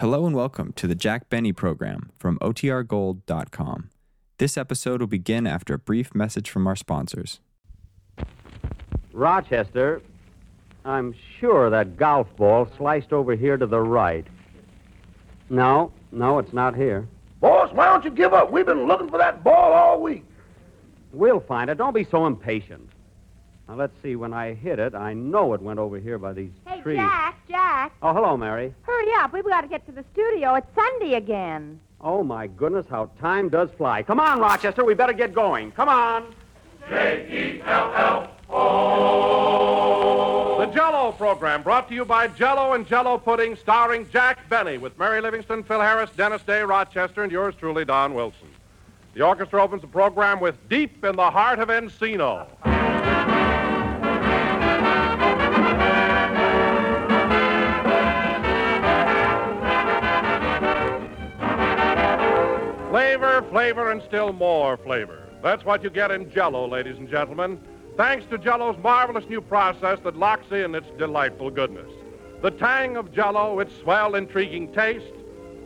Hello and welcome to the Jack Benny program from OTRGold.com. This episode will begin after a brief message from our sponsors. Rochester, I'm sure that golf ball sliced over here to the right. No, no, it's not here. Boss, why don't you give up? We've been looking for that ball all week. We'll find it. Don't be so impatient. Now, let's see. When I hit it, I know it went over here by these Hey, trees. Jack, Jack, Oh, hello, Mary. hurry up. We've got to get to the studio. It's Sunday again. Oh, my goodness, how time does fly. Come on, Rochester. We better get going. Come on. J-E-L-L-O. The Jello program brought to you by Jello and Jello Pudding, starring Jack Benny with Mary Livingstone, Phil Harris, Dennis Day, Rochester, and yours truly, Don Wilson. The orchestra opens the program with Deep in the Heart of Encino. Flavor, and still more flavor. That's what you get in Jello, ladies and gentlemen. Thanks to Jello's marvelous new process that locks in its delightful goodness. The tang of Jello, its swell, intriguing taste,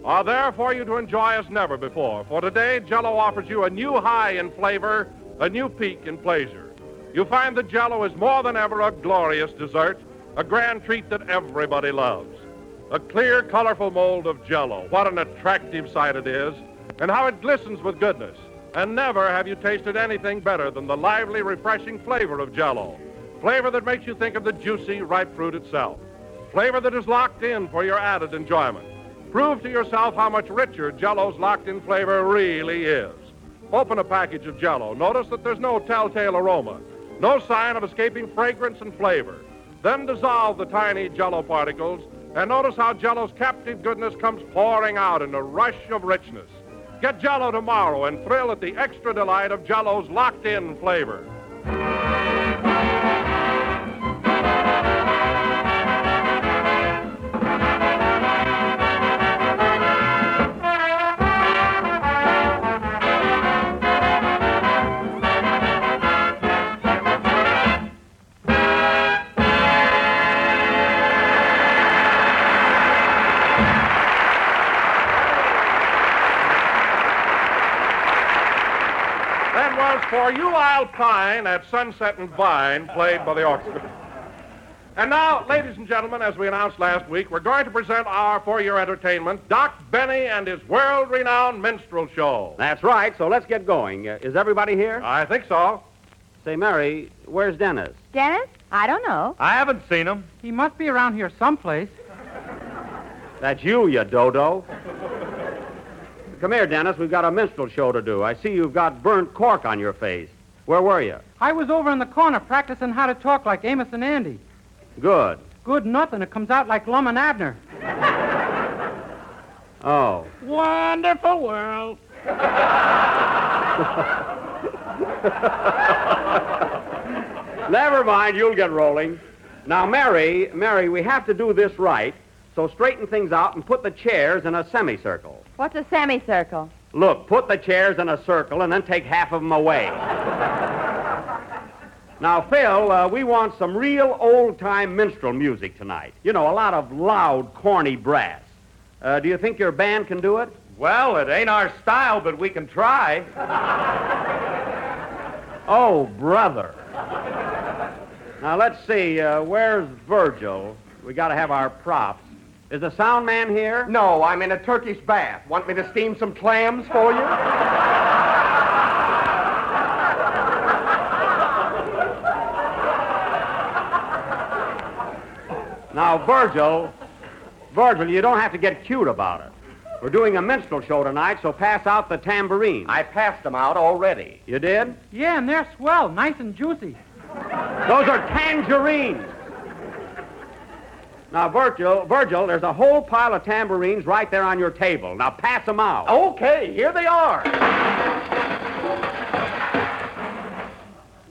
are there for you to enjoy as never before. For today, Jello offers you a new high in flavor, a new peak in pleasure. You find that Jello is more than ever a glorious dessert, a grand treat that everybody loves. A clear, colorful mold of Jello. What an attractive sight it is, and how it glistens with goodness. And never have you tasted anything better than the lively, refreshing flavor of Jello. Flavor that makes you think of the juicy, ripe fruit itself. Flavor that is locked in for your added enjoyment. Prove to yourself how much richer Jello's locked-in flavor really is. Open a package of Jello. Notice that there's no telltale aroma, no sign of escaping fragrance and flavor. Then dissolve the tiny Jello particles and notice how Jello's captive goodness comes pouring out in a rush of richness. Get Jello tomorrow and thrill at the extra delight of Jello's locked-in flavor. You Pine at Sunset and Vine, played by the orchestra. And now, ladies and gentlemen, as we announced last week, we're going to present our for your entertainment, Doc Benny and his world renowned minstrel show. That's right, so let's get going. Uh, is everybody here? I think so. Say, Mary, where's Dennis? Dennis? I don't know. I haven't seen him. He must be around here someplace. That's you, you dodo. Come here, Dennis. We've got a minstrel show to do. I see you've got burnt cork on your face. Where were you? I was over in the corner practicing how to talk like Amos and Andy. Good. Good nothing. It comes out like Lum and Abner. Oh. Wonderful world. Never mind, you'll get rolling. Now, Mary, Mary, we have to do this right. So straighten things out and put the chairs in a semicircle. What's a semicircle? Look, put the chairs in a circle and then take half of them away. now, Phil, uh, we want some real old time minstrel music tonight. You know, a lot of loud, corny brass. Uh, do you think your band can do it? Well, it ain't our style, but we can try. Oh, brother. Now, let's see. Uh, where's Virgil? We got to have our props. Is the sound man here? No, I'm in a Turkish bath. Want me to steam some clams for you? Now, Virgil, Virgil, you don't have to get cute about it. We're doing a minstrel show tonight, so pass out the tambourine. I passed them out already. You did? Yeah, and they're swell, nice and juicy. Those are tangerines. Now, Virgil, Virgil, there's a whole pile of tambourines right there on your table. Now, pass them out. Okay, here they are.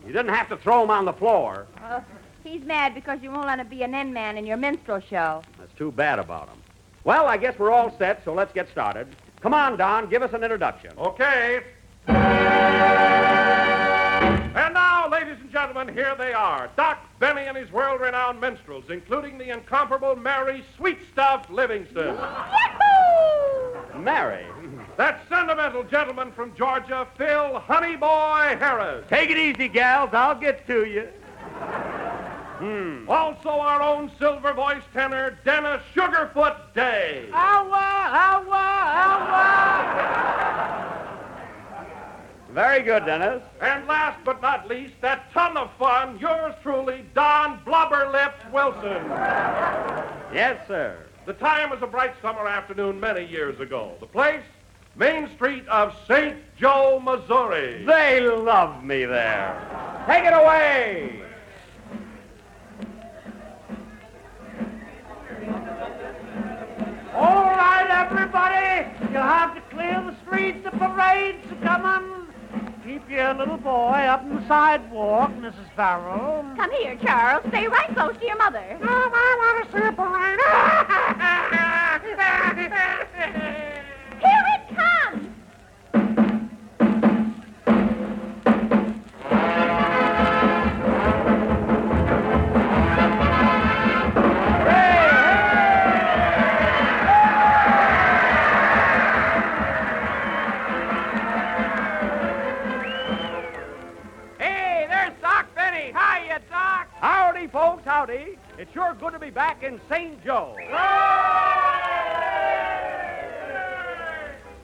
You didn't have to throw them on the floor. Uh, he's mad because you won't let him be an end man in your minstrel show. That's too bad about him. Well, I guess we're all set, so let's get started. Come on, Don, give us an introduction. Okay. Gentlemen, here they are. Doc Benny and his world-renowned minstrels, including the incomparable Mary Sweetstuff Livingstone. Yahoo! Mary. That sentimental gentleman from Georgia, Phil Honeyboy Harris. Take it easy, gals. I'll get to you. Hmm. Also, our own silver voice tenor, Dennis Sugarfoot Day. Very good, Dennis. And last but not least, that ton of fun, yours truly, Don Blubberlips Wilson. Yes, sir. The time was a bright summer afternoon many years ago. The place, Main Street of St. Joe, Missouri. They love me there. Take it away. All right, everybody. You'll have to clear the streets. The parade's coming. Keep your little boy up on the sidewalk, Mrs. Farrell. Come here, Charles. Stay right close to your mother. I want to see a parade. sure good to be back in St. Joe.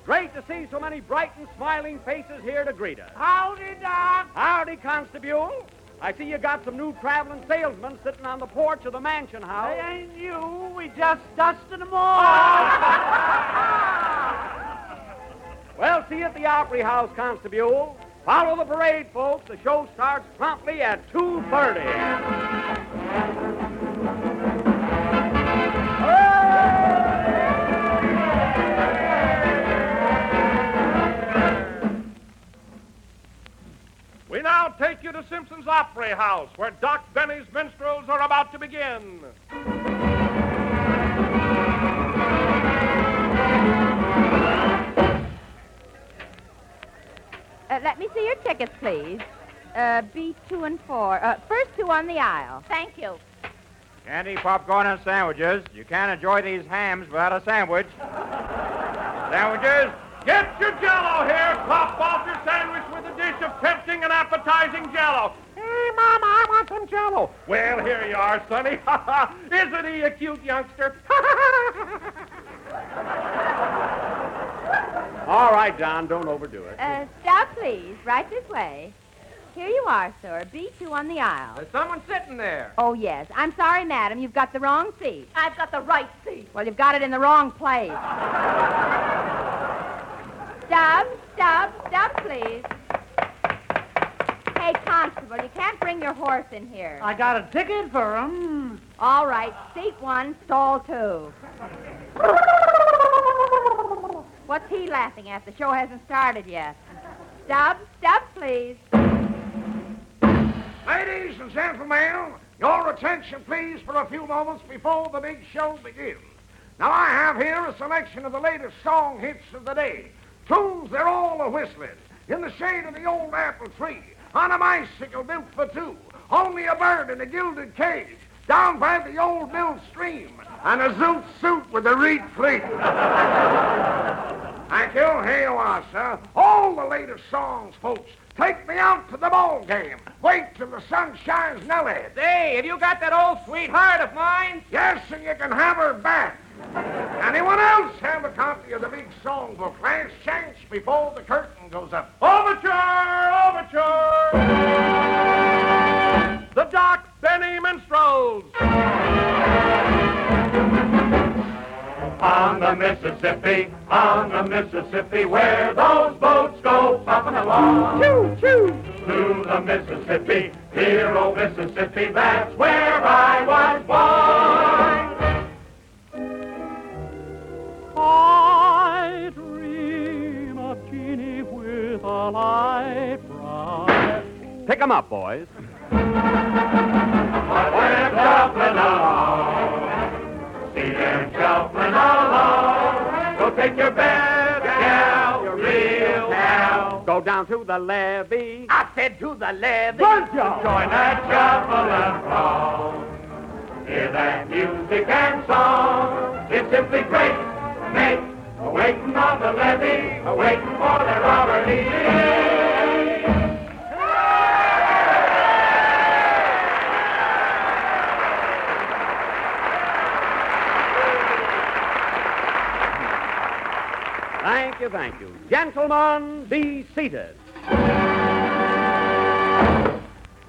Great to see so many bright and smiling faces here to greet us. Howdy, Doc. Howdy, Constable. I see you got some new traveling salesmen sitting on the porch of the mansion house. They ain't you. We just dusted them off. Well, see you at the Opry House, Constable. Follow the parade, folks. The show starts promptly at 2.30. now take you to Simpson's Opry House, where Doc Benny's minstrels are about to begin. Uh, let me see your tickets, please. Uh, B two and four. Uh, first two on the aisle. Thank you. Candy, popcorn, and sandwiches. You can't enjoy these hams without a sandwich. Sandwiches? Get your jello here. Pop off your sandwich with a dish of tempting and appetizing jello. Hey, Mama, I want some jello. Well, here you are, Sonny. Isn't he a cute youngster? All right, Don, don't overdo it. Uh, stop, please. Right this way. Here you are, sir. B2 on the aisle. There's someone sitting there. Oh, yes. I'm sorry, madam. You've got the wrong seat. I've got the right seat. Well, you've got it in the wrong place. stop, stop, stop, please. Hey, Constable, you can't bring your horse in here. I got a ticket for him. All right, seat one, stall two. What's he laughing at? The show hasn't started yet. Stop, stop, please. Ladies and gentlemen, your attention, please, for a few moments before the big show begins. Now, I have here a selection of the latest song hits of the day. Tunes they're all a whistling. In the shade of the old apple tree. On a bicycle built for two. Only a bird in a gilded cage. Down by the old mill stream. And a zoot suit with a reed fleet. Thank you. Here you are, sir. All the latest songs, folks. Take me out to the ball game. Wait till the sun shines Nellie. Say, have you got that old sweetheart of mine? Yes, and you can have her back. Anyone else have a copy of the big songbook? Last chance before the curtain goes up. Overture! Overture! The Doc Benny Minstrels! On the Mississippi, on the Mississippi, where those boats go puffing along. Choo, choo. To the Mississippi, dear old oh Mississippi, that's where I was born. A light brown. Pick 'em up, boys. But we're shuffling along. See them shuffling along. So take your best gal, your real gal. Go down to the levee. I said to the levee. Join that shuffle and. Hear that music and song. It's simply great. Make waiting on the levee, waiting for the Robert Thank you, thank you. Gentlemen, be seated.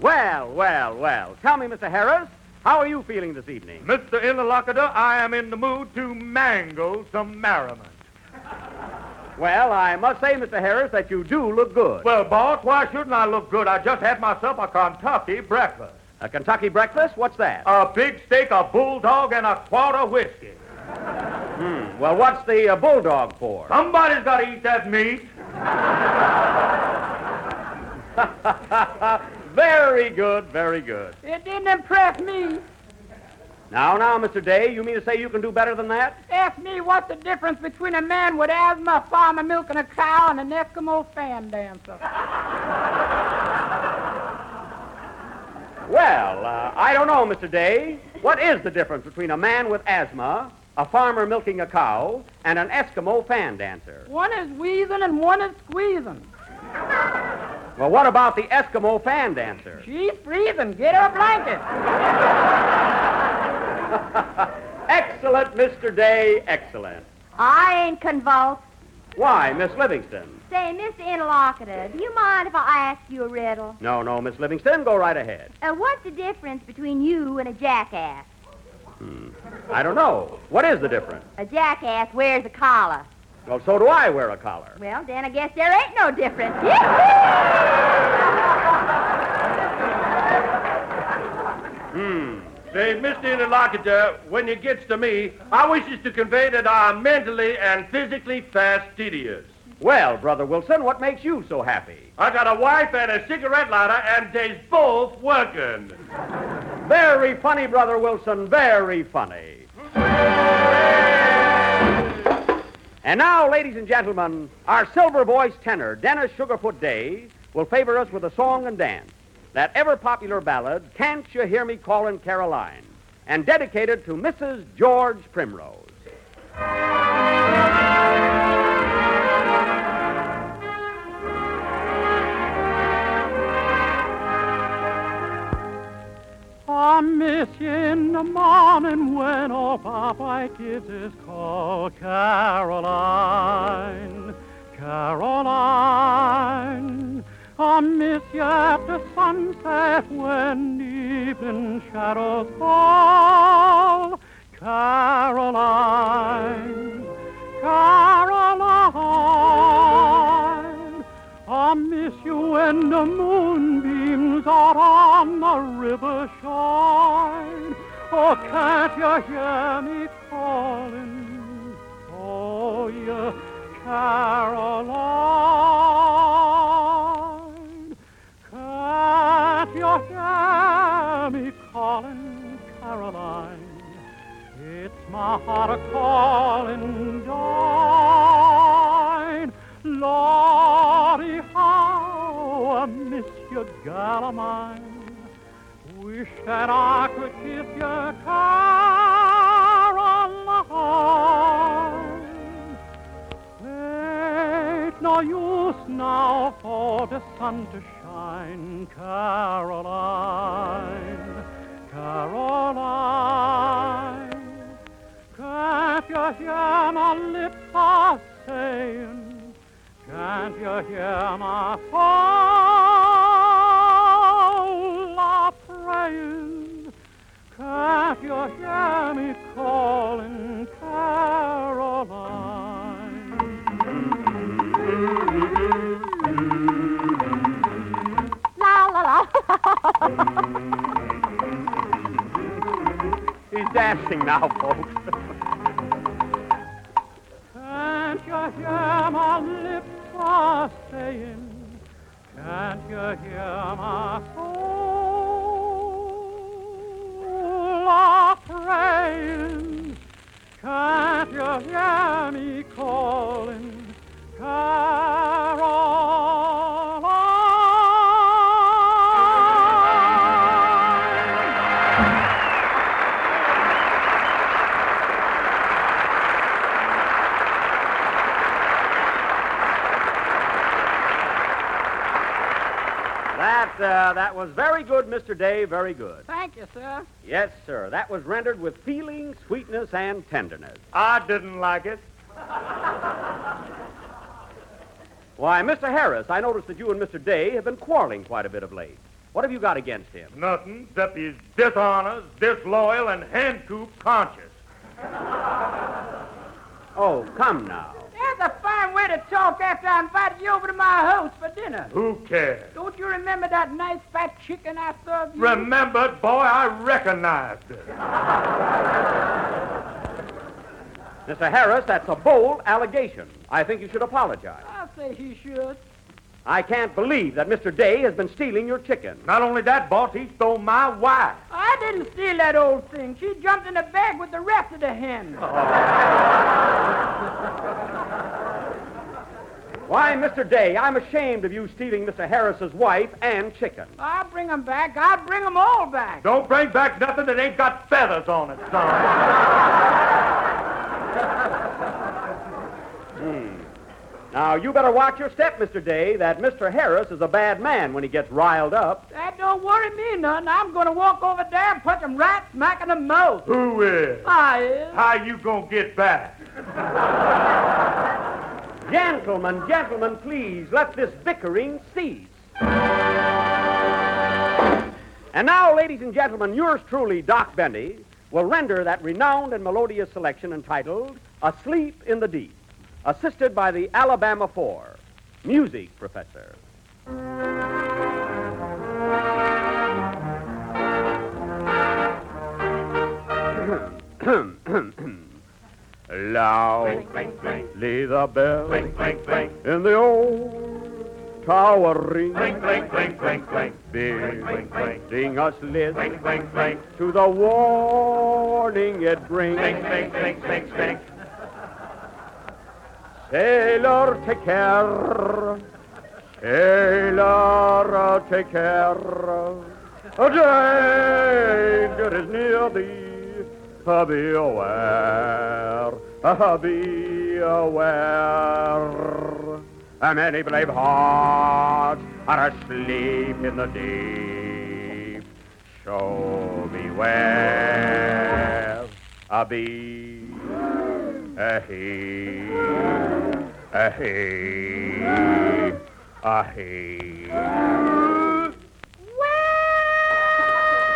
Well, well, well. Tell me, Mr. Harris, how are you feeling this evening? Mr. Interlocutor, I am in the mood to mangle some merriment. Well, I must say, Mr. Harris, that you do look good. Well, boss, why shouldn't I look good? I just had myself a Kentucky breakfast. A Kentucky breakfast? What's that? A big steak, a bulldog, and a quart of whiskey. Hmm. Well, what's the uh, bulldog for? Somebody's got to eat that meat. very good, very good. It didn't impress me. Now, now, Mr. Day, you mean to say you can do better than that? Ask me what's the difference between a man with asthma, a farmer milking a cow, and an Eskimo fan dancer. Well, uh, I don't know, Mr. Day. What is the difference between a man with asthma, a farmer milking a cow, and an Eskimo fan dancer? One is wheezing and one is squeezing. Well, what about the Eskimo fan dancer? She's freezing. Get her a blanket. excellent, Mr. Day, excellent. I ain't convulsed. Why, Miss Livingstone? Say, Mr. Interlocutor, do you mind if I ask you a riddle? No, no, Miss Livingstone, go right ahead. Uh, what's the difference between you and a jackass? Hmm. I don't know. What is the difference? A jackass wears a collar. Well, so do I wear a collar. Well, then I guess there ain't no difference. hmm. Say, Mr. Interlocutor, when it gets to me, I wishes to convey that I'm mentally and physically fastidious. Well, Brother Wilson, what makes you so happy? I got a wife and a cigarette lighter, and they's both working. Very funny, Brother Wilson, very funny. And now, ladies and gentlemen, our silver voiced tenor, Dennis Sugarfoot Day, will favor us with a song and dance. That ever popular ballad, Can't You Hear Me Callin' Caroline, and dedicated to Mrs. George Primrose. I miss you in the morning when old Popeye gives his call. Caroline, Caroline. I miss you after sunset when evening shadows fall. Caroline, Caroline. I miss you when the moonbeams are on the river shine. Oh, can't you hear me calling? Oh, you Caroline. My heart a calling, Dine. Lordy, how I miss you, gal of mine. Wish that I could kiss you, Caroline. Ain't no use now for the sun to shine, Caroline. Hear my lips are saying? Can't you hear my soul are praying? Can't you hear me calling Caroline? La la la. He's dancing now, folks. Hear my lips are saying? Can't you hear my soul are praying? Can't you hear me That, that was very good, Mr. Day, very good. Thank you, sir. Yes, sir. That was rendered with feeling, sweetness, and tenderness. I didn't like it. Why, Mr. Harris, I noticed that you and Mr. Day have been quarreling quite a bit of late. What have you got against him? Nothing except he's dishonest, disloyal, and hen-coop conscious. Oh, come now. That's a fine way to talk after I invited you over to my house for dinner. Who cares? Don't you remember that nice fat chicken I served you? Remembered, boy, I recognized it. Mr. Harris, that's a bold allegation. I think you should apologize. I'll say he should. I can't believe that Mr. Day has been stealing your chicken. Not only that, boss, he stole my wife. I didn't steal that old thing. She jumped in the bag with the rest of the hens. Why, Mr. Day, I'm ashamed of you stealing Mr. Harris's wife and chicken. I'll bring 'em back. I'll bring 'em all back. Don't bring back nothing that ain't got feathers on it, son. hmm. Now, you better watch your step, Mr. Day. That Mr. Harris is a bad man when he gets riled up. That don't worry me none. I'm going to walk over there and punch him right smack in the mouth. Who is? I is. How you gonna get back? Gentlemen, gentlemen, please, let this bickering cease. And now, ladies and gentlemen, yours truly, Doc Benny, will render that renowned and melodious selection entitled Asleep in the Deep, assisted by the Alabama Four. Music, Professor. Loudly the bell in the old tower ring, bidding us listen to the warning it brings. Sailor, take care. Sailor, take care. A danger is near thee. Be aware. Be aware. Many brave hearts are asleep in the deep. Show me where. A he. A he. A he.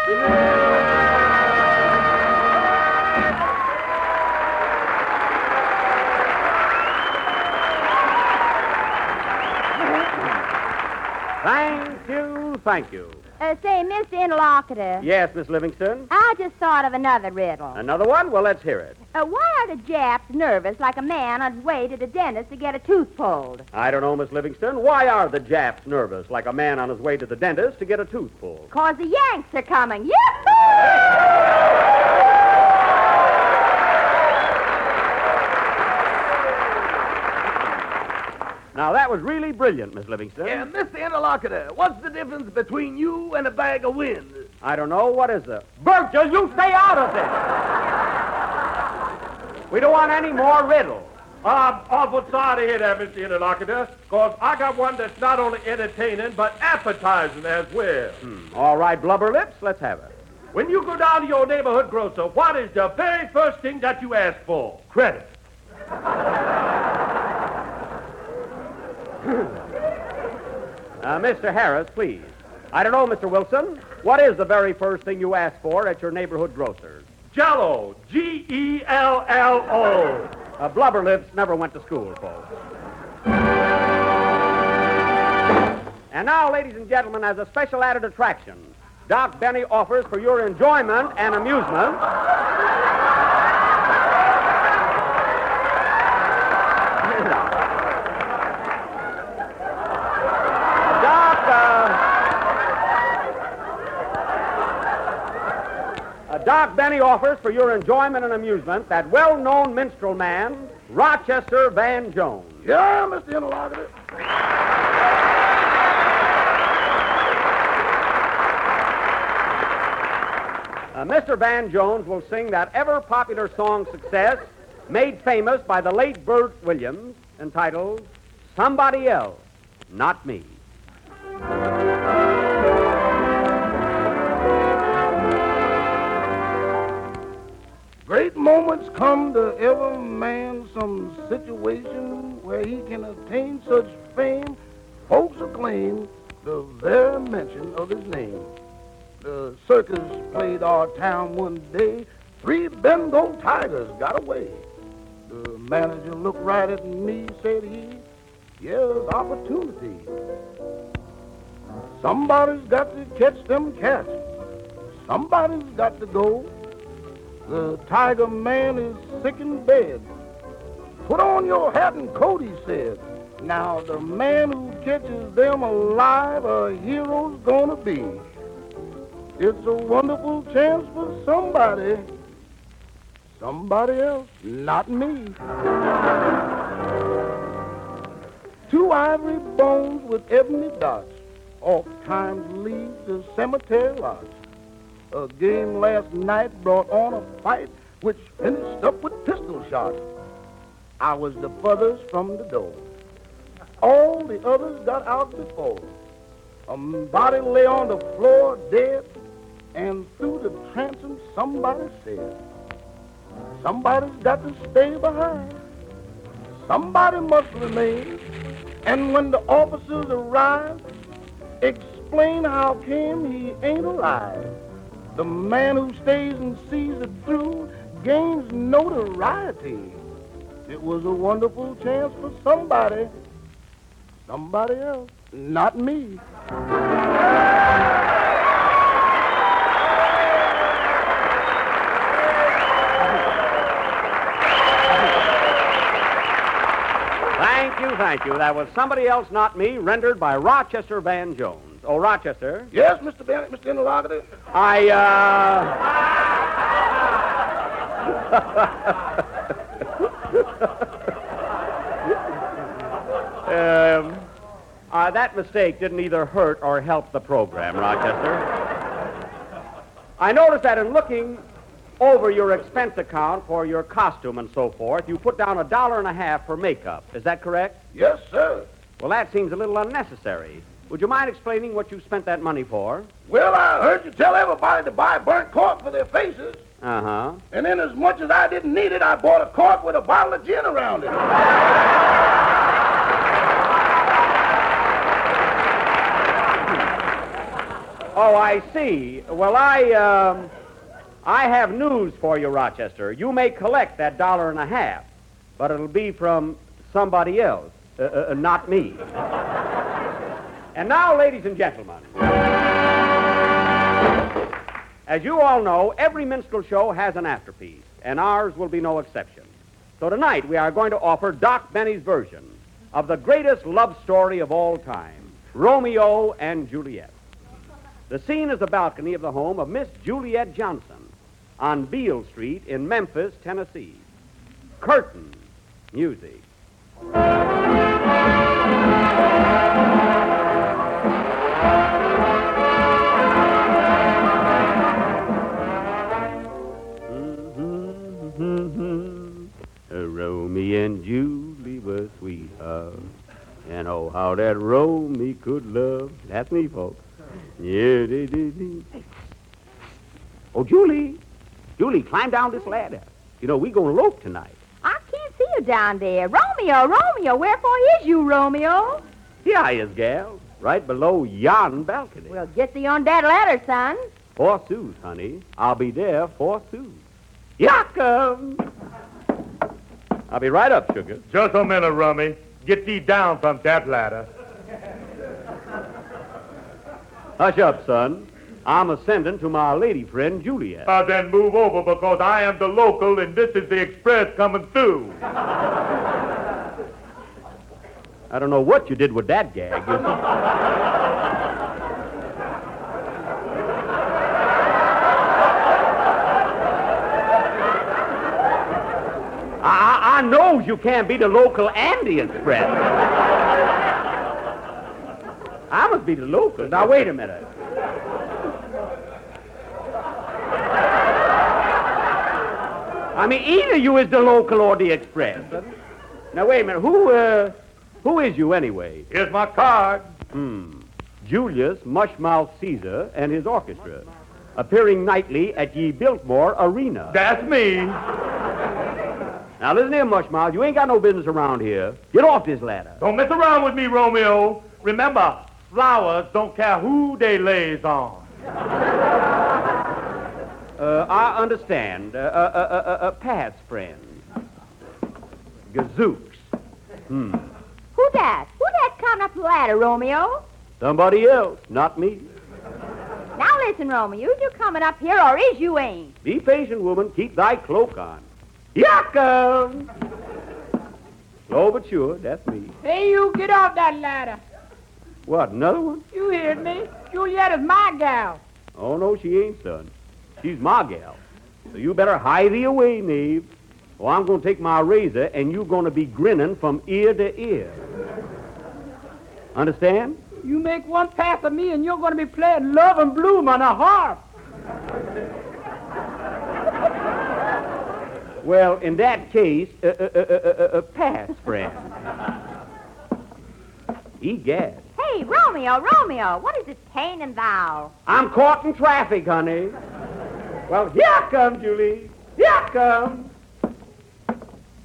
Thank thank you. Uh, say, Mr. Interlocutor, Yes, Miss Livingstone? I just thought of another riddle. Another one? Well, let's hear it. Uh, why are the Japs nervous like a man on his way to the dentist to get a tooth pulled? I don't know, Miss Livingstone. Why are the Japs nervous like a man on his way to the dentist to get a tooth pulled? Cause the Yanks are coming. Yahoo! Now, that was really brilliant, Miss Livingstone. Yeah, Mr. Interlocutor, what's the difference between you and a bag of wind? I don't know. What is it? Burgess, you stay out of this. we don't want any more riddles. Ah, I'm awful sorry to hear that, Mr. Interlocutor, because I got one that's not only entertaining, but appetizing as well. Hmm, all right, blubber lips, let's have it. When you go down to your neighborhood grocer, what is the very first thing that you ask for? Credit. Uh, Mr. Harris, please. I don't know, Mr. Wilson. What is the very first thing you ask for at your neighborhood grocer's? Jello. E G-E-L-L-O. Uh, blubber lips never went to school, folks. And now, ladies and gentlemen, as a special added attraction, Doc Benny offers for your enjoyment and amusement. Doc, Benny offers for your enjoyment and amusement that well-known minstrel man, Rochester Van Jones. Yeah, Mr. Interlocutor. Uh, Mr. Van Jones will sing that ever popular song success made famous by the late Bert Williams entitled Somebody Else, Not Me. Come to every man some situation where he can attain such fame, folks acclaim the very mention of his name. The circus played our town one day. Three Bengal tigers got away. The manager looked right at me, said he, Here's opportunity. Somebody's got to catch them cats. Somebody's got to go. The tiger man is sick in bed. Put on your hat and coat, he said. Now the man who catches them alive, a hero's gonna be. It's a wonderful chance for somebody. Somebody else, not me. Two ivory bones with ebony dots oft times lead to cemetery lots. A game last night brought on a fight which finished up with pistol shots. I was the furthest from the door. All the others got out before. A body lay on the floor dead, and through the transom somebody said, Somebody's got to stay behind. Somebody must remain. And when the officers arrive, explain how came he ain't alive. The man who stays and sees it through gains notoriety. It was a wonderful chance for somebody. Somebody else, not me. Thank you, thank you. That was somebody else, not me, rendered by Rochester Van Jones. Oh, Rochester. Yes, Mr. Benny, Mr. Interlocutor? I, uh. um, uh, that mistake didn't either hurt or help the program, Rochester. I noticed that in looking over your expense account for your costume and so forth, you put down a dollar and a half for makeup. Is that correct? Yes, sir. Well, that seems a little unnecessary. Would you mind explaining what you spent that money for? Well, I heard you tell everybody to buy burnt cork for their faces. Uh huh. And then, as much as I didn't need it, I bought a cork with a bottle of gin around it. Oh, I see. Well, I, um, I have news for you, Rochester. You may collect that dollar and a half, but it'll be from somebody else, uh, uh, uh not me. And now, ladies and gentlemen, as you all know, every minstrel show has an afterpiece, and ours will be no exception. So tonight we are going to offer Doc Benny's version of the greatest love story of all time, Romeo and Juliet. The scene is the balcony of the home of Miss Juliet Johnson on Beale Street in Memphis, Tennessee. Curtain music. And Julie were sweethearts. Uh, and oh, how that Romeo could love. That's me, folks. Yeah, they did. Oh, Julie. Julie, climb down this ladder. You know, we gonna elope tonight. I can't see you down there. Romeo, Romeo, wherefore is you, Romeo? Here I is, gal. Right below yon balcony. Well, get thee on that ladder, son. Forsooth, honey. I'll be there forsooth. Here I come. I'll be right up, sugar. Just a minute, Rummy. Get thee down from that ladder. Hush up, son. I'm ascending to my lady friend, Juliet. Uh, then move over because I am the local and this is the express coming through. I don't know what you did with that gag. I, knows you can't be the local and the express. I must be the local. Now, wait a minute. I mean, either you is the local or the express. Now, wait a minute. Who, uh, who is you anyway? Here's my card. Hmm. Julius Mushmouth Caesar and his orchestra. appearing nightly at ye Biltmore Arena. That's me. Now listen here, Mushmouth. You ain't got no business around here. Get off this ladder. Don't mess around with me, Romeo. Remember, flowers don't care who they lays on. Uh, I understand. Uh, uh, uh, uh, uh, Pat's friend. Gazooks. Hmm. Who that? Who that coming up the ladder, Romeo? Somebody else, not me. Now listen, Romeo, is you coming up here or is you ain't? Be patient, woman. Keep thy cloak on. Here I come. Slow but sure, that's me. Hey, you, get off that ladder. What, another one? You heard me. Julietta's my gal. Oh, no, she ain't, son. She's my gal. So you better hie thee away, knave. Or I'm going to take my razor and you're going to be grinning from ear to ear. Understand? You make one pass of me and you're going to be playing Love in Bloom on a harp. Well, in that case, uh, uh, uh, uh, uh, pass, friend. Egad. Hey, Romeo, Romeo, what is this pain and thou? I'm caught in traffic, honey. Well, here I come, Julie. Here I come.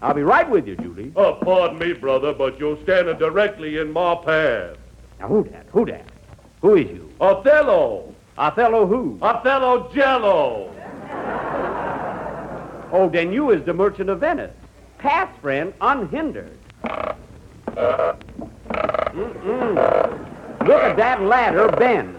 I'll be right with you, Julie. Oh, pardon me, brother, but you're standing directly in my path. Now, who that? Who that? Who is you? Othello. Othello who? Othello Jello. Oh, then you is the merchant of Venice. Past friend, unhindered. Mm-mm. Look at that ladder bend.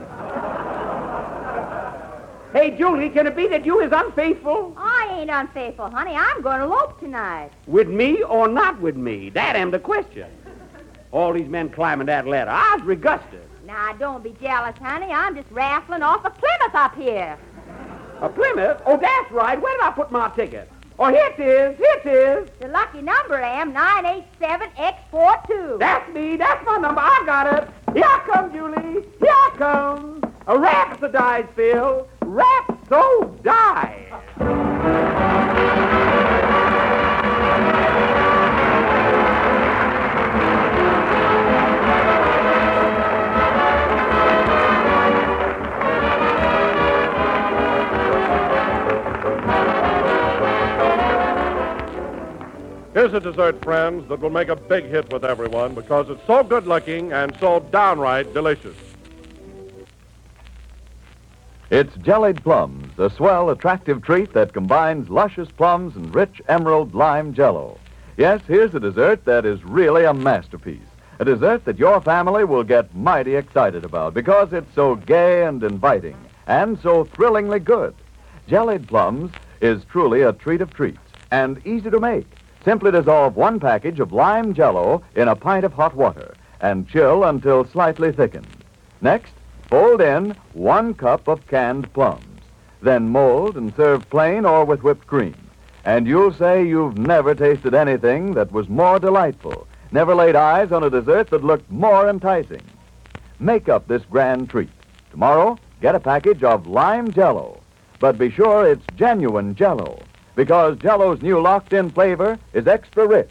Hey, Julie, can it be that you is unfaithful? I ain't unfaithful, honey. I'm going to elope tonight. With me or not with me? That am the question. All these men climbing that ladder. I was regusted. Now, don't be jealous, honey. I'm just raffling off a Plymouth up here. A Plymouth? Oh, that's right. Where did I put my ticket? Oh, here it is. Here it is. The lucky number am 987X42. That's me. That's my number. I got it. Here I come, Julie. Here I come. A rhapsodize, Phil. Rhapsodize. Here's a dessert, friends, that will make a big hit with everyone because it's so good looking and so downright delicious. It's jellied plums, a swell, attractive treat that combines luscious plums and rich emerald lime jello. Yes, here's a dessert that is really a masterpiece. A dessert that your family will get mighty excited about because it's so gay and inviting and so thrillingly good. Jellied plums is truly a treat of treats and easy to make. Simply dissolve one package of lime jello in a pint of hot water and chill until slightly thickened. Next, fold in one cup of canned plums. Then mold and serve plain or with whipped cream. And you'll say you've never tasted anything that was more delightful, never laid eyes on a dessert that looked more enticing. Make up this grand treat. Tomorrow, get a package of lime jello. But be sure it's genuine jello, because jello's new locked in flavor is extra rich.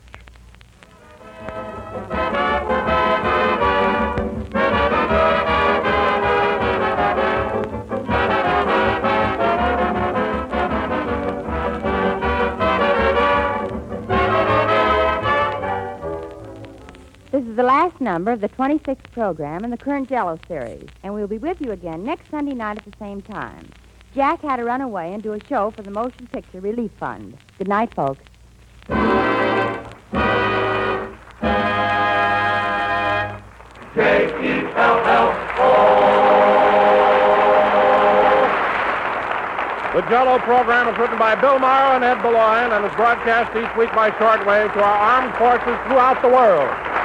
This is the last number of the 26th program in the current Jello series, and we'll be with you again next Sunday night at the same time. Jack had to run away and do a show for the Motion Picture Relief Fund. Good night, folks. The Jello program is written by Bill Morrow and Ed Beloin and is broadcast each week by shortwave to our armed forces throughout the world.